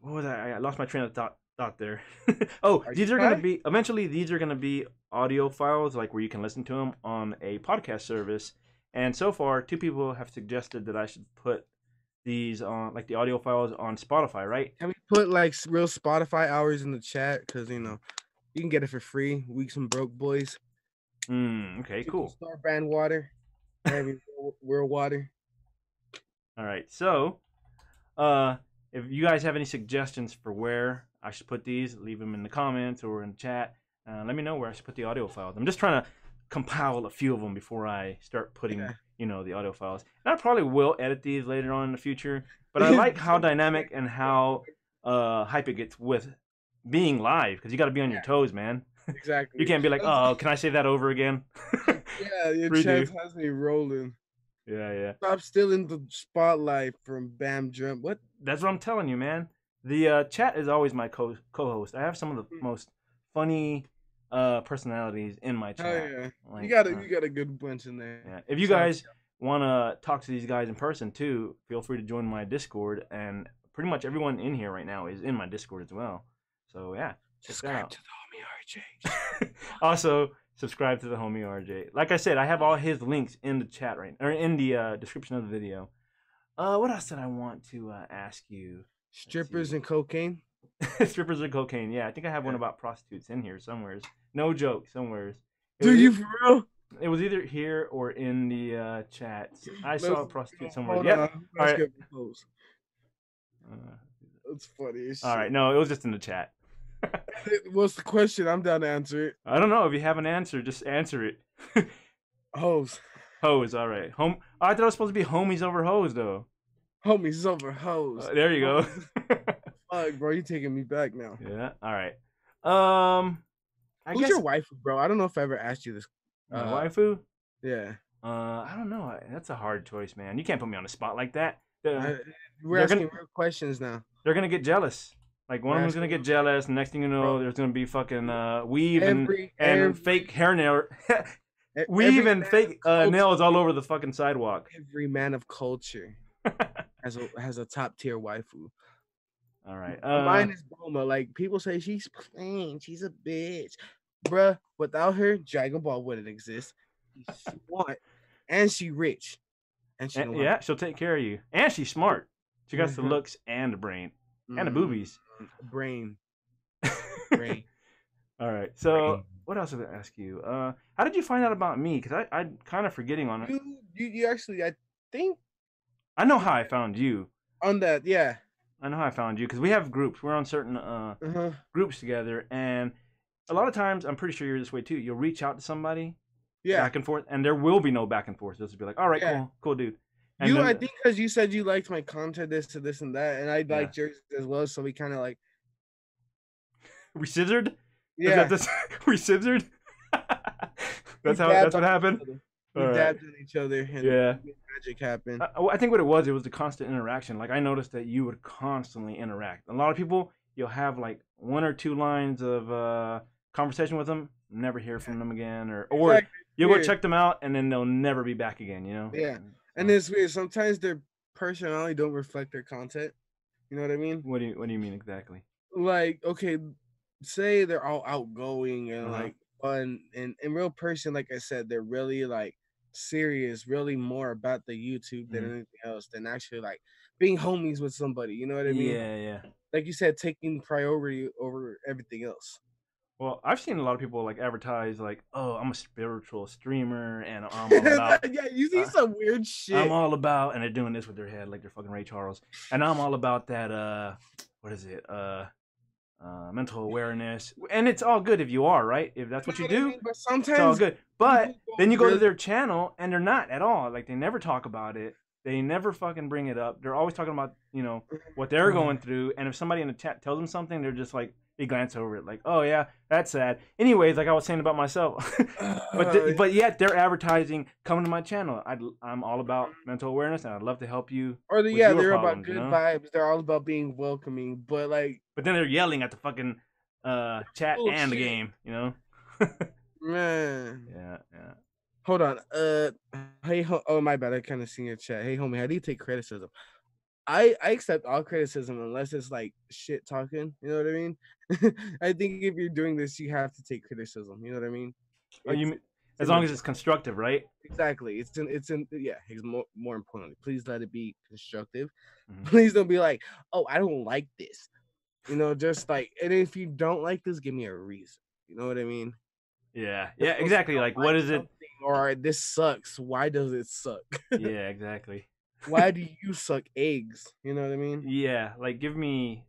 D: what was I? I lost my train of thought thought there. oh,
C: Are
D: these are gonna be eventually. These are gonna be audio files, like where you can listen to them on a podcast service. And so far, two people have suggested that I should put these on, like the audio files, on Spotify. Right?
C: Can we put like real Spotify hours in the chat? Because you know you can get it for free. Weeks and broke boys.
D: Mm, okay, cool.
C: Star brand water. Real water.
D: All right. So, uh, if you guys have any suggestions for where I should put these, leave them in the comments or in the chat. Uh, let me know where I should put the audio files. I'm just trying to compile a few of them before I start putting,
C: Yeah.
D: You know, the audio files. And I probably will edit these later on in the future. But I like how dynamic and how uh, hype it gets with being live because you got to be on your toes, man.
C: Exactly.
D: You can't be like, oh, can I say that over again?
C: Yeah, your chat has me rolling.
D: Yeah, yeah.
C: Stop stealing the spotlight from Bam Drum. What?
D: That's what I'm telling you, man. The uh, chat is always my co co-host. I have some of the
C: Mm.
D: most funny uh personalities in my chat.
C: Oh yeah,
D: Like,
C: you got a
D: uh,
C: you got a good bunch in there.
D: Yeah. If you
C: out
D: guys want to talk to these guys in person too, feel free to join my Discord. And pretty much everyone in here right now is in my Discord as well. So yeah.
C: Subscribe to the homie RJay.
D: also, subscribe to the homie RJay. Like I said, I have all his links in the chat right or in the uh, description of the video. Uh, what else did I want to uh, ask you?
C: Strippers and cocaine.
D: Strippers and cocaine. Yeah, I think I have one about prostitutes in here somewheres. No joke, somewheres. It
C: Do you for real?
D: It was either here or in the uh, chat. I saw a prostitute somewhere.
C: On, let's
D: right. Uh,
C: That's funny.
D: all
C: shit.
D: right. No, it was just in the chat.
C: What's the question? I'm down to answer it.
D: I don't know if you have an answer. Just answer it.
C: Hoes.
D: Hose. All right. Home. I thought it was supposed to be homies over hoes though.
C: Homies over hoes.
D: Uh, there you go.
C: Fuck, bro, you taking me back now.
D: yeah. All right. Um. I
C: Who's
D: guess
C: your wife, bro? I don't know if I ever asked you this.
D: my
C: uh,
D: waifu.
C: Yeah.
D: Uh, I don't know. That's a hard choice, man. You can't put me on the spot like that. They're,
C: we're asking
D: gonna-
C: real questions now.
D: they're gonna get jealous. Like one of them's gonna get jealous. and Next thing you know, there's gonna be fucking uh, weave and
C: Every,
D: and
C: every,
D: fake hair nail,
C: e-
D: weave and fake uh, nails all over the fucking sidewalk.
C: Every man of culture has a has a top tier waifu.
D: All right. Uh,
C: Mine is Bulma. Like people say she's plain, she's a bitch, bruh. Without her, Dragon Ball wouldn't exist. She's smart and she rich, and she
D: and- yeah, she'll take care of you, and she's smart. She got the
C: Mhm.
D: looks and the brain and the boobies.
C: brain, brain.
D: All right. So
C: Brain.
D: what else did I ask you? Uh, how did you find out about me? Because I I'm kind of forgetting on it.
C: You, you you actually I think
D: I know how I found you.
C: on that yeah.
D: I know how I found you because we have groups. We're on certain uh
C: Uh-huh.
D: groups together, and a lot of times I'm pretty sure you're this way too. You'll reach out to somebody
C: Yeah.
D: back and forth, and there will be no back and forth. They'll just be like, "All right,
C: Yeah.
D: cool, cool, dude." And
C: you,
D: then-
C: I think, because you said you liked my content, this to this and that, and I
D: Yeah.
C: liked yours as well. So we kind of like,
D: we scissored. Is
C: yeah,
D: we scissored. that's how. That's what happened.
C: We
D: right.
C: dabbed on each other, and
D: Yeah.
C: magic happened.
D: I, I think what it was, it was the constant interaction. Like I noticed that you would constantly interact. A lot of people, you'll have like one or two lines of uh, conversation with them, never hear from them again, or or
C: Exactly.
D: you'll go check them out, and then they'll never be back again. You know?
C: Yeah. And it's weird. Sometimes their personality don't reflect their content. You know what I mean?
D: what do you What do you mean exactly?
C: Like, okay, say they're all outgoing and
D: Uh-huh.
C: like fun, and in real person, like I said, they're really like serious, really more about the YouTube than
D: Mhm.
C: anything else, than actually like being homies with somebody. You know what I mean?
D: Yeah, yeah.
C: Like you said, taking priority over everything else.
D: Well, I've seen a lot of people like advertise like, "Oh, I'm a spiritual streamer, and I'm all about,
C: yeah, you see
D: uh,
C: some weird shit.
D: I'm all about," and they're doing this with their head like they're fucking Ray Charles, and I'm all about that. Uh, what is it? Uh, uh, mental awareness, and it's all good if you are right. If that's what you
C: know I
D: do,
C: mean? But
D: it's all good. But then you go to their channel and they're not at all. Like they never talk about it. They never fucking bring it up. They're always talking about you know what they're
C: Mhm.
D: going through. And if somebody in the chat tells them something, they're just like they glance over it, like, oh yeah, that's sad. Anyways, like I was saying about myself. but
C: Uh,
D: th- but yet they're advertising, come to my channel. i I'm all about mental awareness and I'd love to help you.
C: or the,
D: with
C: yeah,
D: your
C: they're about
D: problems, you
C: good
D: know?
C: vibes. They're all about being welcoming. But like,
D: But then they're yelling at the fucking uh, chat and the game. You know?
C: man,
D: Yeah, yeah.
C: hold on. Uh, hey, ho- oh my bad. I kind of seen your chat. Hey, homie, how do you take criticism? I I accept all criticism unless it's like shit talking. You know what I mean? I think if you're doing this, you have to take criticism. You know what I mean?
D: Oh, you
C: It's-
D: mean-
C: it's
D: as long as it's constructive, right?
C: exactly. It's in. It's in. Yeah. It's more more importantly, please let it be constructive.
D: Mhm.
C: Please don't be like, oh, I don't like this. You know, just like, and if you don't like this, give me a reason. You know what I mean?
D: Yeah, yeah, exactly. Like, what is it?
C: Or this sucks. Why does it suck?
D: Yeah, exactly.
C: Why do you suck eggs? You know what I mean?
D: Yeah, like give me,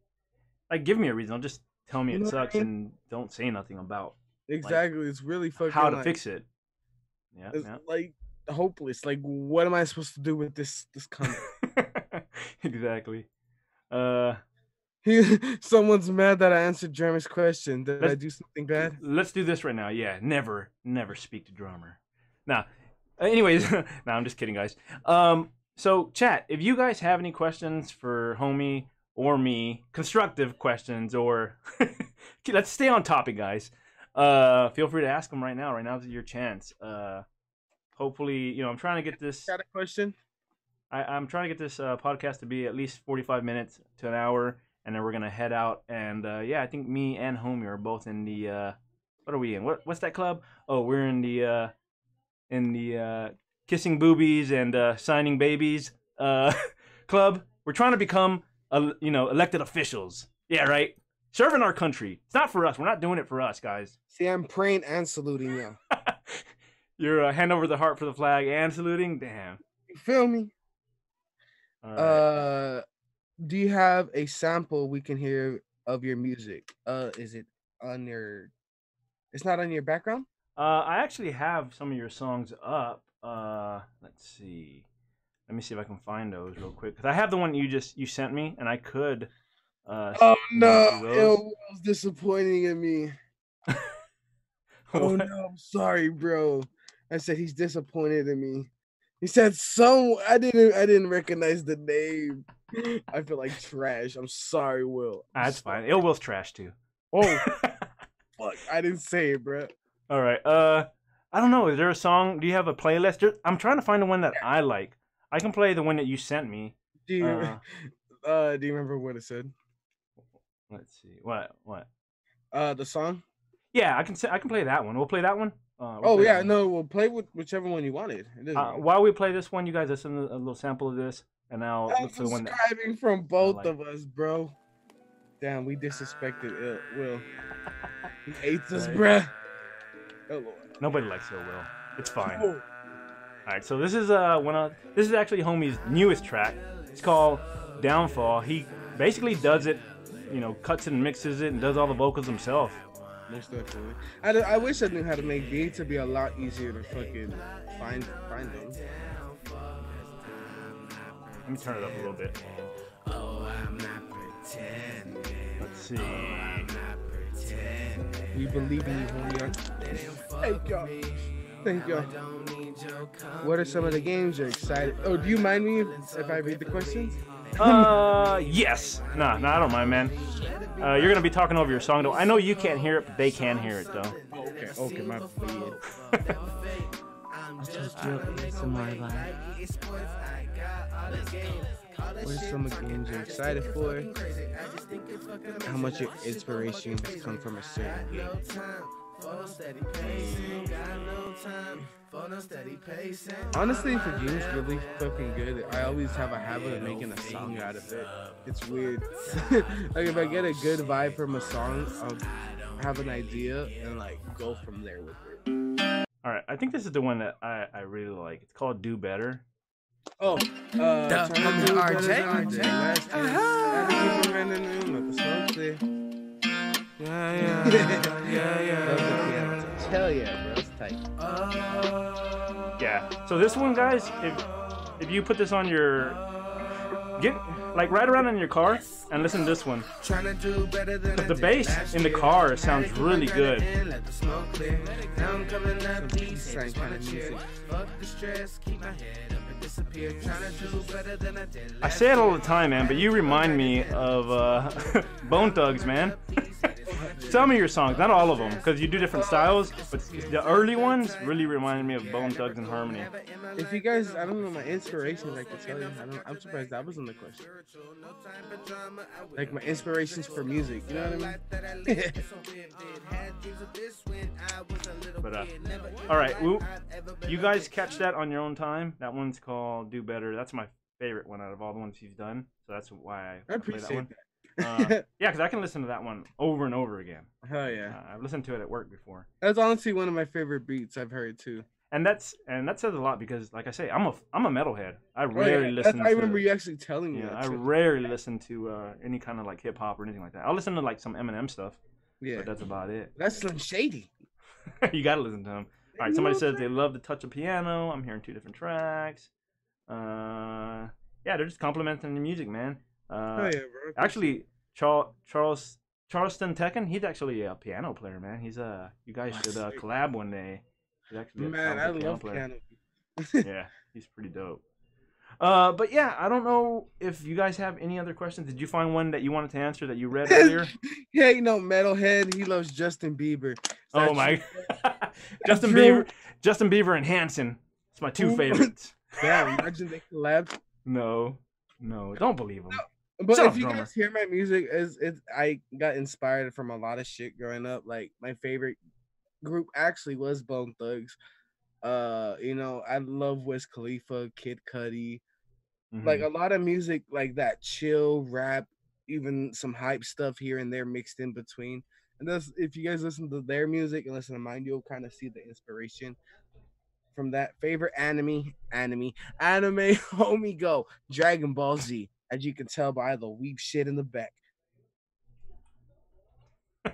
D: like give me a reason. Don't just tell me
C: You
D: it
C: what I
D: sucks
C: mean?
D: and don't say nothing about
C: Exactly. it's really fucking
D: how to
C: like,
D: fix it. Yeah,
C: It's
D: yeah.
C: like hopeless. Like, what am I supposed to do with this? This comment?
D: exactly. Uh,
C: Someone's mad that I answered Jeremy's question. Did I
D: Let's-
C: do something bad?
D: let's do this right now. Yeah, never, never speak to drummer. Now, Uh, anyways, no, I'm just kidding, guys. Um, so chat, if you guys have any questions for homie or me, constructive questions, or let's stay on topic, guys. Uh, feel free to ask them right now. Right now is your chance. Uh, hopefully, you know, I'm trying to get this.
C: Got a question?
D: I, I'm trying to get this uh, podcast to be at least 45 minutes to an hour, and then we're gonna head out. And uh, yeah, I think me and Homie are both in the. Uh, what are we in? What What's that club? Oh, we're in the uh, in the uh, kissing boobies and uh, signing babies uh, club. We're trying to become, uh, you know, elected officials. Yeah, right. Serving our country. It's not for us. We're not doing it for us, guys.
C: See, I'm praying and saluting you.
D: You're uh, hand over the heart for the flag and saluting. Damn.
C: You feel me?
D: All right.
C: Uh, do you have a sample we can hear of your music? Uh, is it on your? It's not on your background.
D: Uh, I actually have some of your songs up. Uh, let's see. Let me see if I can find those real quick. Cause I have the one you just you sent me, and I could. Uh,
C: Oh no, It was disappointing in me. Oh no, I'm sorry, bro. I said he's disappointed in me. He said some. I didn't. I didn't recognize the name. I feel like trash. I'm sorry, Will. I'm
D: That's fine.
C: sorry.
D: Ill Will's trash too.
C: Oh fuck! I didn't say it, bro.
D: All right. Uh, I don't know. Is there a song? Do you have a playlist? There- I'm trying to find the one that I like. I can play the one that you sent me.
C: Do you?
D: Uh,
C: Uh, do you remember what it said?
D: let's see. What? What?
C: Uh, the song.
D: Yeah, I can. Say, I can play that one. We'll play that one. Uh,
C: Oh yeah,
D: one.
C: no, we'll play with whichever one you wanted. It
D: Uh, while we play this one, you guys listen to a little sample of this, and I'll
C: I'm
D: look for the one
C: subscribing from both
D: like.
C: of us, bro. Damn, we disrespected Ill, Will. He hates us, bruh. Oh lord.
D: Nobody likes Ill Will. It's fine. All right, so this is uh one of this is actually Homie's newest track. It's called Downfall. He basically does it, you know, cuts and mixes it and does all the vocals himself.
C: Most definitely. I, I wish I knew how to make beats. It'd be a lot easier to fucking find find them.
D: Let me turn it up a little bit.
B: Oh, I'm not pretending.
D: Let's see.
B: I'm not pretending.
C: We believe in you, homie. Thank y'all. Thank y'all.
B: Don't need your company.
C: What are some of the games you're excited? Oh, do you mind me if, if I read the questions?
D: Uh, yes. Nah, nah, I don't mind, man. Uh, you're gonna be talking over your song though. I know you can't hear it, but they can hear it though.
C: Okay, okay, my bad. What are some of the games you're excited for? How much your inspiration has come from a certain game? Honestly, if a game's really fucking good, I always have a habit of making a song out of it. It's weird. like if I get a good vibe from a song, I'll have an idea and like go from there with it.
D: All right, I think this is the one that I, I really like. It's called Do Better.
C: Oh, uh,
B: Duh,
C: trying to
B: I'm
C: do
B: RJ.
C: better than
B: RJ.
C: last
B: Yeah, yeah, yeah, yeah.
C: Hell yeah, bro. It's tight.
D: Yeah. So this one, guys, if if you put this on your get like ride around in your car and listen to this one.
B: Tryna do better than
D: But the bass in the car sounds really good.
B: granite in, let the smoke clear. Now I'm coming up these
C: Same
B: haters
C: kind
B: wanna
C: of
B: cheer.
C: music.
B: Fuck the stress, keep my head up and disappear. Tryna do better than I did
D: I
B: last
D: say it all the time, man, but you remind me of uh, Bone Thugs, man. Some of your songs, not all of them, because you do different styles, but the early ones really reminded me of Bone Thugs and Harmony.
C: If you guys, I don't know my inspirations, I can tell you. I don't, I'm surprised that wasn't the question. Like my inspirations for music, you know what I mean?
D: But uh, all right, you guys catch that on your own time. That one's called Do Better. That's my favorite one out of all the ones you've done, so that's why I,
C: I
D: play that
C: appreciate
D: one.
C: that.
D: Uh, yeah, because I can listen to that one over and over again.
C: Hell
D: Uh,
C: yeah.
D: I've listened to it at work before.
C: That's honestly one of my favorite beats I've heard too.
D: and that's and that says a lot because like i say i'm a i'm a metalhead i
C: Oh, yeah,
D: rarely
C: that's-
D: listen
C: I
D: to
C: remember you actually telling me
D: yeah i rarely listen to uh any kind of like hip-hop or anything like that i'll listen to like some eminem stuff
C: yeah.
D: but that's about it
C: That's Slim Shady.
D: you gotta listen to them all right somebody says they love the touch of piano i'm hearing two different tracks uh yeah they're just complimenting the music man uh
C: Oh yeah, bro.
D: actually charles charles charleston tekken he's actually a piano player man he's a you guys should uh collab one day he's actually a
C: man, I love piano.
D: yeah, he's pretty dope. Uh, but yeah, I don't know if you guys have any other questions. Did you find one that you wanted to answer that you read earlier?
C: yeah, you know, metalhead. He loves Justin Bieber.
D: Oh my. Justin? Bieber, Justin Bieber and Hanson. It's my two favorites.
C: Yeah, imagine they collabed.
D: No, no, don't believe him.
C: But if you
D: drummer.
C: guys hear my music, is it? I got inspired from a lot of shit growing up. Like my favorite group actually was Bone Thugs. Uh, you know, I love Wiz Khalifa, Kid Cudi, like
D: Mhm.
C: a lot of music like that, chill rap, even some hype stuff here and there mixed in between. And that's if you guys listen to their music and listen to mine, you'll kind of see the inspiration from that. Favorite anime, anime, anime, homie, go Dragon Ball Z. As you can tell by the weep shit in the back. I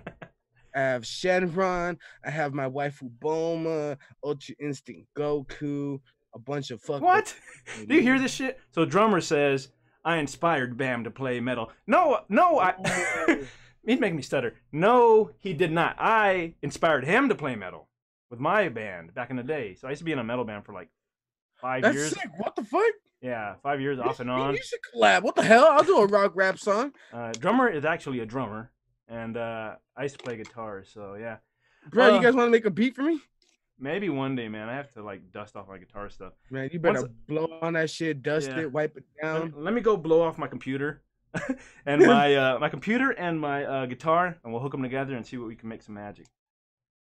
C: have Shenron. I have my waifu Bulma, Ultra Instinct Goku, a bunch of fuck.
D: what? Do you hear this shit? So drummer says, "I inspired Bam to play metal." No, no, I. He's making me stutter. No, he did not. I inspired him to play metal with my band back in the day. So I used to be in a metal band for like five
C: That's
D: years.
C: sick. What the fuck?
D: Yeah, five years off and on.
C: You should collab. What the hell? I'll do a rock rap song.
D: Uh, drummer is actually a drummer, and uh, I used to play guitar. So yeah,
C: Bro,
D: Uh,
C: you guys want to make a beat for me?
D: maybe one day, man. I have to like dust off my guitar stuff.
C: Man, you better
D: Once-
C: blow on that shit, dust
D: Yeah.
C: it, wipe it down.
D: me, let me go blow off my computer and my uh, my computer and my uh, guitar, and we'll hook them together and see what we can make some magic.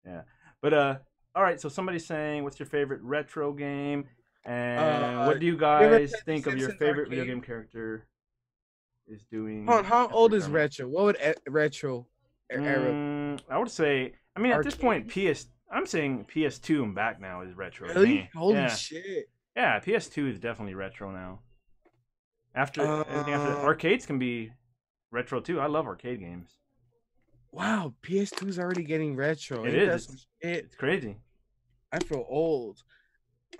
D: Yeah, but uh, all right. So somebody's saying, "What's your favorite retro game?" And
C: Uh,
D: what do you guys think of your favorite video game character is doing?
C: Hold on, how old is retro? What would e- retro era?
D: Mm, I would say. I mean, at this point, PS. I'm saying PS2 and back now is retro.
C: Really? Holy
D: yeah.
C: shit!
D: Yeah, PS2 is definitely retro now. After anything after
C: Uh,
D: arcades can be retro too. I love arcade games.
C: Wow, PS2 is already getting retro.
D: It
C: that
D: is. It's crazy.
C: I feel old.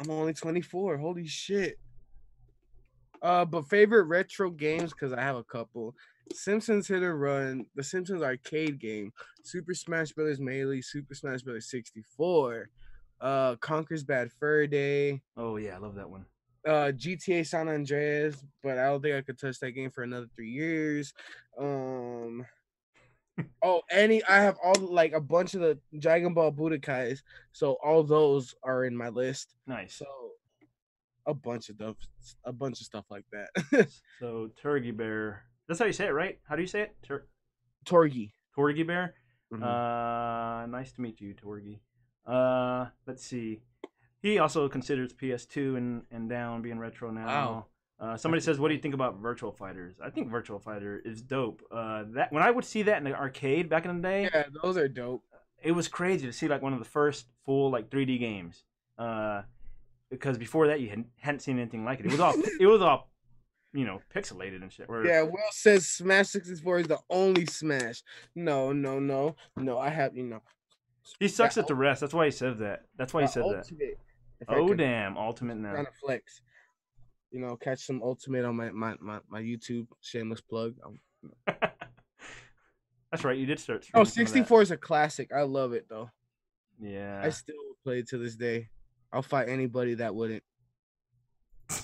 C: I'm only 24. Holy shit. Uh, but favorite retro games because I have a couple. Simpsons Hit and Run, the Simpsons arcade game, Super Smash Bros. Melee, Super Smash Bros. 64, uh, Conker's Bad Fur Day,
D: Oh yeah, I love that one.
C: uh, GTA San Andreas, but I don't think I could touch that game for another three years. Um, oh, any I have all like a bunch of the Dragon Ball Budokais, so all those are in my list.
D: Nice.
C: So a bunch of stuff, a bunch of stuff like that.
D: So Turkey Bear. That's how you say it, right? How do you say it? Tur-
C: Torgi.
D: Torgy Bear.
C: Mhm.
D: Uh, nice to meet you, Torgy. Uh, let's see. He also considers PS2 and, and down being retro now.
C: Wow.
D: Uh, somebody says, "What do you think about Virtual Fighters?" I think Virtual Fighter is dope. Uh, that when I would see that in the arcade back in the day,
C: yeah, those are dope.
D: it was crazy to see like one of the first full like 3D games. Uh, because before that you hadn't, hadn't seen anything like it. It was all it was all, you know, pixelated and shit. Where,
C: Yeah, Will says Smash 64 is the only Smash. No, no, no, no. I have you know.
D: he sucks
C: that
D: at the rest. That's why he said that. That's why he said that.
C: Ultimate, I
D: Oh
C: could
D: damn, Ultimate now.
C: trying to flex. You know, catch some ultimate on my my my, my YouTube shameless plug.
D: That's right. You did start.
C: Oh,
D: streaming some of that.
C: 64 is a classic. I love it though.
D: Yeah.
C: I still play it to this day. I'll fight anybody that wouldn't.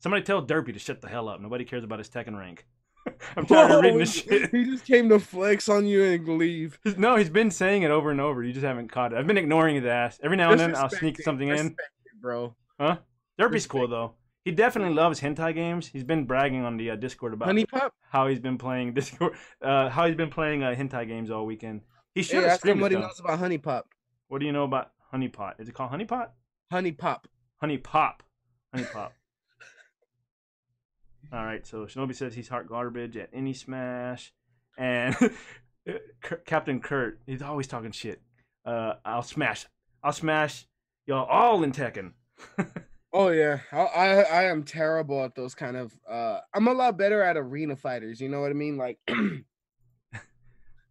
D: Somebody tell Derpy to shut the hell up. Nobody cares about his Tekken rank. I'm tired of reading this shit.
C: he just came to flex on you and leave.
D: No, he's been saying it over and over. You just haven't caught it. I've been ignoring his ass. Every now and then I'll sneak
C: it,
D: something in.
C: it, bro. Huh?
D: Derpy's cool though. He definitely loves hentai games. He's been bragging on the uh, Discord about
C: HuniePop.
D: how he's been playing Discord, uh, how he's been playing uh, hentai games all weekend. He should
C: Hey, ask him what he knows about HuniePop.
D: What do you know about Honey Pot? Is it called Honey Pot?
C: HuniePop.
D: Honey Pop. HuniePop. All right, so Shinobi says he's heart garbage at any smash, and K- Captain Kurt, he's always talking shit. Uh, I'll smash, I'll smash y'all all in Tekken.
C: Oh yeah, I, I I am terrible at those kind of. uh I'm a lot better at arena fighters. You know what I mean? Like,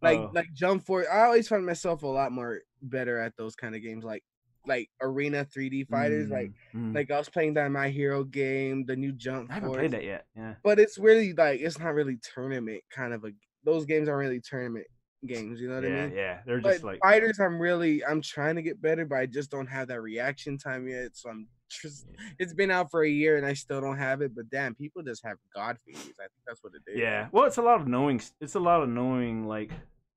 C: like
D: Oh.
C: like jump for. I always find myself a lot more better at those kind of games. Like like arena 3D fighters. Like
D: Mm, mm.
C: like I was playing that My Hero game, the new Jump
D: I haven't
C: Force.
D: played that yet. Yeah.
C: But it's really like it's not really tournament kind of a. Those games aren't really tournament games. You know what
D: yeah,
C: I mean?
D: yeah. They're
C: But
D: just like
C: fighters, I'm really I'm trying to get better, but I just don't have that reaction time yet. So I'm just it's been out for a year and I still don't have it. But damn, people just have God feelings. I think that's what it is.
D: Yeah. Well, it's a lot of knowing. It's a lot of knowing, like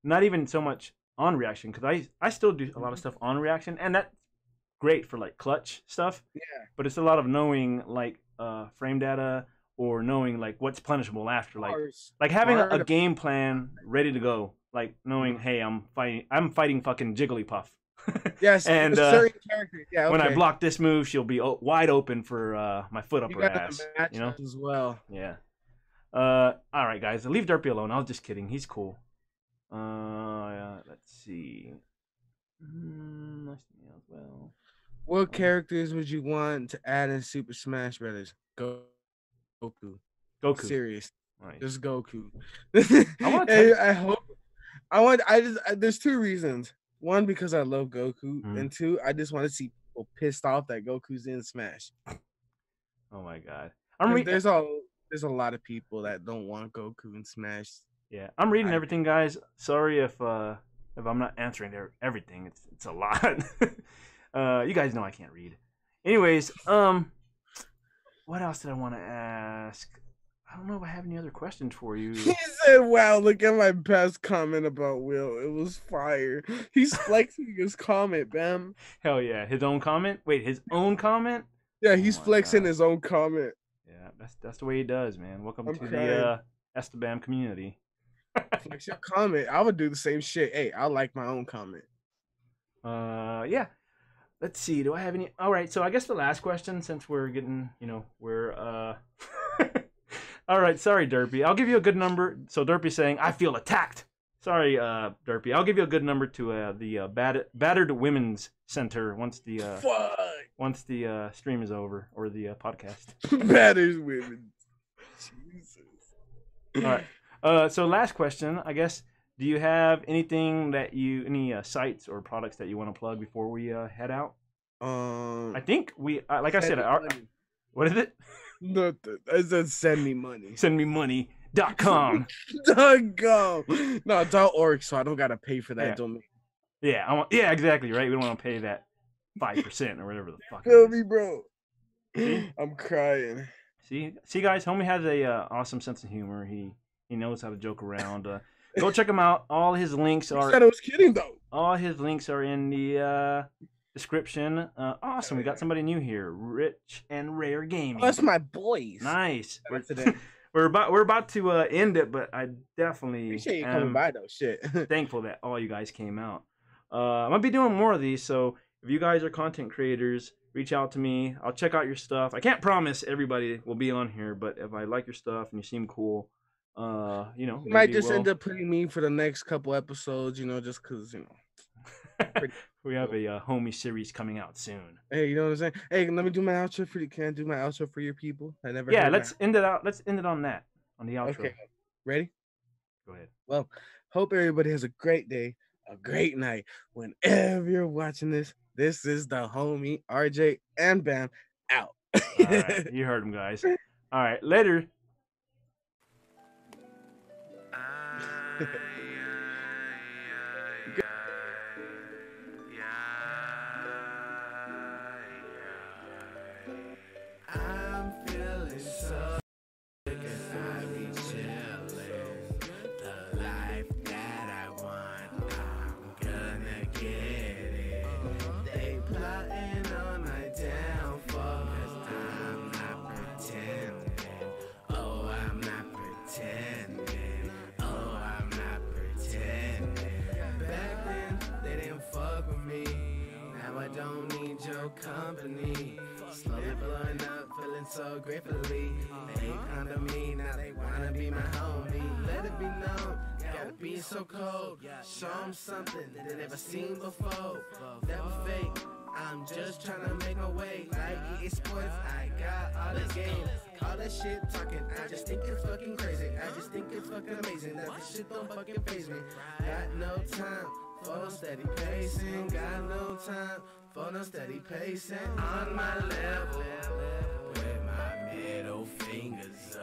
D: not even so much on reaction because I I still do a lot of stuff on reaction, and that's great for like clutch stuff.
C: Yeah.
D: But it's a lot of knowing like uh frame data or knowing like what's punishable after, like like having a, a game plan ready to go. Like knowing,
C: Mhm.
D: hey, I'm fighting. I'm fighting fucking Jigglypuff.
C: Yes,
D: and, uh.
C: Yeah,
D: When I block this move, she'll be o- wide open for uh, my foot up
C: you
D: her ass. You know?
C: as well.
D: Yeah. Uh, all right, guys, leave Derpy alone. I was just kidding. He's cool. Uh, yeah, let's see. Mm, nice to meet you as well.
C: What characters would you want to add in Super Smash Brothers? Go Goku.
D: Goku.
C: Serious. Just Goku.
D: I wanna
C: I hope. I want. I just. I, there's two reasons. One because I love Goku,
D: Mhm.
C: and two, I just want to see people pissed off that Goku's in Smash.
D: Oh my god. I'm reading.
C: There's a there's a lot of people that don't want Goku in Smash.
D: Yeah, I'm reading
C: I-
D: everything, guys. Sorry if uh if I'm not answering everything. It's it's a lot. uh, you guys know I can't read. Anyways, um, what else did I want to ask? I don't know if I have any other questions for you.
C: He said, "Wow, look at my best comment about Will. It was fire." He's flexing his comment, Bam.
D: Hell yeah, his own comment. Wait, his own comment?
C: Yeah, he's
D: Oh
C: flexing
D: God.
C: his own comment.
D: Yeah, that's that's the way he does, man. Welcome
C: I'm
D: to
C: crying.
D: the uh, Estebam community.
C: Flex your comment. I would do the same shit. Hey, I like my own comment.
D: Uh, yeah. Let's see. Do I have any? All right. So I guess the last question, since we're getting, you know, we're uh. All right. Sorry, Derpy. I'll give you a good number. So Derpy's saying I feel attacked. Sorry, uh, Derpy. I'll give you a good number to uh, the uh, bat- battered women's center once the uh,
C: Fuck.
D: once the uh, stream is over or the uh, podcast.
C: battered women. Jesus.
D: All right. Uh, so last question, I guess. Do you have anything that you any uh, sites or products that you want to plug before we uh, head out?
C: Um.
D: I think we, uh, like I said, our, what is it?
C: No, th- I said send me money.
D: Send me money.com.
C: Dot com. go. No, dot org, so I don't gotta pay for that
D: Yeah.
C: domain.
D: yeah, I want, yeah, exactly, right? We don't want to pay that 5% or whatever the fuck.
C: Feel me, bro?
D: See?
C: I'm crying.
D: See, see, guys, homie has a uh, awesome sense of humor. He he knows how to joke around. Uh, go check him out. All his links are
C: said I was kidding though.
D: all his links are in the uh, description. Uh, awesome, we got somebody new here, Rich and Rare Gaming.
C: Oh, that's my boys.
D: nice. We're, we're about we're about to uh, end it, but I definitely
C: Appreciate you
D: am
C: coming by though. Shit.
D: thankful that all you guys came out. Uh, I'm gonna be doing more of these, so if you guys are content creators, reach out to me. I'll check out your stuff. I can't promise everybody will be on here, but if I like your stuff and you seem cool, uh, you know,
C: You might just
D: we'll-
C: end up putting me for the next couple episodes, you know, just cause you know. Pretty
D: we have a uh, homie series coming out soon.
C: Hey, you know what I'm saying? Hey, let me do my outro for you. Can I do my outro for your people? I never.
D: Yeah, let's
C: that.
D: end it out. Let's end it on that on the outro.
C: Okay, ready?
D: Go ahead.
C: Well, hope everybody has a great day, a great night. Whenever you're watching this, this is the homie RJay and Bam out.
D: All right, you heard him, guys. All right, later.
B: so gratefully. They of me, now they wanna be my homie. Let it be known, gotta be so cold. Show 'em something that they never seen before. Never fake. I'm just trying to make my way. Like EA Sports, I got all the game. All that shit talking, I just think it's fucking crazy. I just think it's fucking amazing that this shit don't fucking phase me. Got no time for no steady pacing. Got no time for no steady pacing. On my level, with my middle fingers